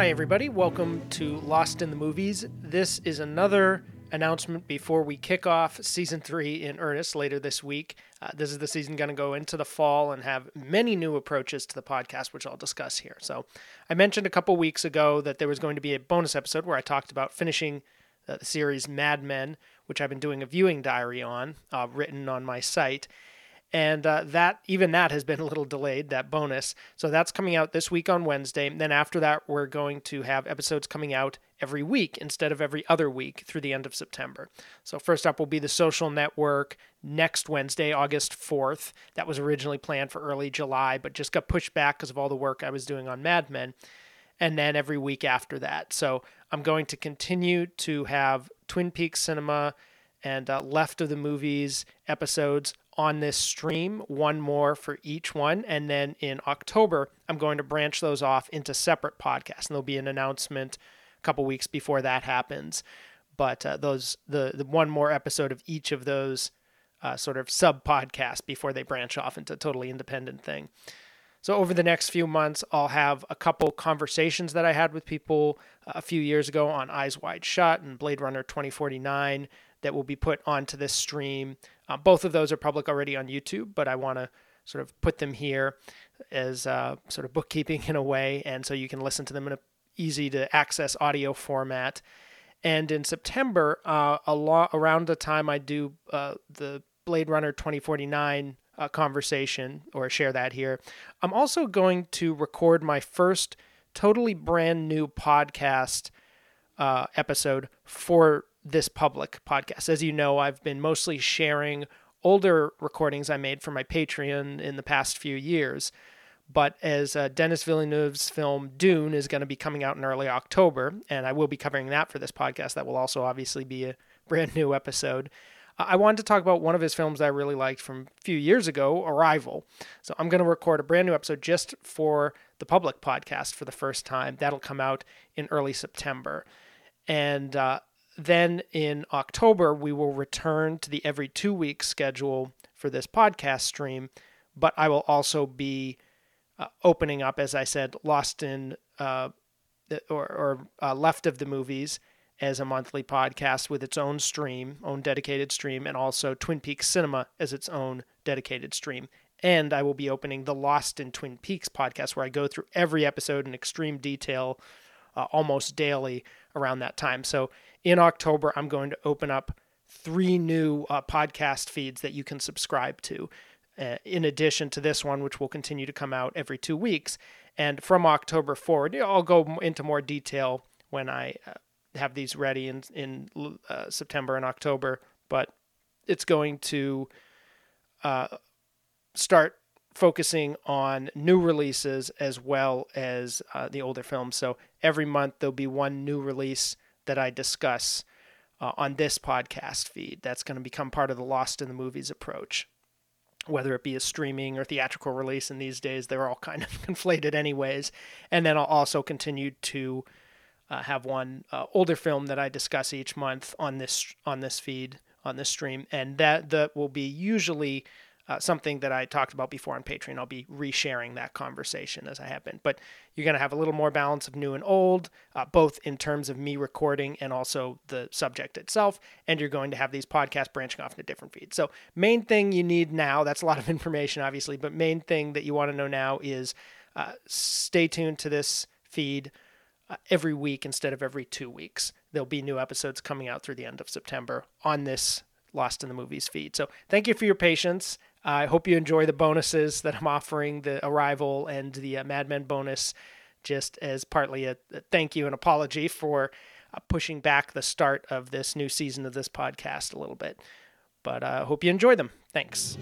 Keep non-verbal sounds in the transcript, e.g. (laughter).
Hi, everybody. Welcome to Lost in the Movies. This is another announcement before we kick off season three in earnest later this week. Uh, this is the season going to go into the fall and have many new approaches to the podcast, which I'll discuss here. So, I mentioned a couple weeks ago that there was going to be a bonus episode where I talked about finishing uh, the series Mad Men, which I've been doing a viewing diary on, uh, written on my site and uh, that even that has been a little delayed that bonus. So that's coming out this week on wednesday. And then after that we're going to have episodes coming out every week instead of every other week through the end of september. So first up will be the social network next wednesday august 4th that was originally planned for early july but just got pushed back because of all the work i was doing on mad men. And then every week after that. So i'm going to continue to have twin peaks cinema and uh, left of the movies episodes on this stream, one more for each one. And then in October, I'm going to branch those off into separate podcasts. And there'll be an announcement a couple weeks before that happens. But uh, those the, the one more episode of each of those uh, sort of sub podcasts before they branch off into a totally independent thing. So over the next few months, I'll have a couple conversations that I had with people uh, a few years ago on Eyes Wide Shut and Blade Runner 2049 that will be put onto this stream. Uh, both of those are public already on YouTube, but I want to sort of put them here as uh, sort of bookkeeping (laughs) in a way, and so you can listen to them in a easy to access audio format. And in September, uh, lo- around the time I do uh, the Blade Runner 2049 uh, conversation or share that here, I'm also going to record my first totally brand new podcast uh, episode for this public podcast. As you know, I've been mostly sharing older recordings I made for my Patreon in the past few years. But as uh, Denis Villeneuve's film Dune is going to be coming out in early October, and I will be covering that for this podcast, that will also obviously be a brand new episode. I wanted to talk about one of his films I really liked from a few years ago, Arrival. So I'm going to record a brand new episode just for the public podcast for the first time. That'll come out in early September. And uh, then in October, we will return to the every two week schedule for this podcast stream, but I will also be uh, opening up, as I said, Lost in uh, or, or uh, Left of the Movies as a monthly podcast with its own stream, own dedicated stream, and also Twin Peaks Cinema as its own dedicated stream. And I will be opening the Lost in Twin Peaks podcast, where I go through every episode in extreme detail uh, almost daily around that time. So in October, I'm going to open up three new uh, podcast feeds that you can subscribe to. Uh, in addition to this one, which will continue to come out every two weeks. And from October forward, I'll go into more detail when I uh, have these ready in, in uh, September and October. But it's going to uh, start focusing on new releases as well as uh, the older films. So every month there'll be one new release that I discuss uh, on this podcast feed. That's going to become part of the Lost in the Movies approach. Whether it be a streaming or theatrical release, in these days they're all kind of (laughs) conflated, anyways. And then I'll also continue to uh, have one uh, older film that I discuss each month on this on this feed on this stream, and that that will be usually uh, something that I talked about before on Patreon. I'll be resharing that conversation as I have been. But you're going to have a little more balance of new and old, uh, both in terms of me recording and also the subject itself. And you're going to have these podcasts branching off into different feeds. So, main thing you need now, that's a lot of (laughs) information, obviously, but main thing that you want to know now is uh, stay tuned to this feed. Uh, every week instead of every two weeks. There'll be new episodes coming out through the end of September on this Lost in the Movies feed. So, thank you for your patience. I hope you enjoy the bonuses that I'm offering the Arrival and the uh, Mad Men bonus, just as partly a, thank you and apology for uh, pushing back the start of this new season of this podcast a little bit. But I uh, hope you enjoy them. Thanks.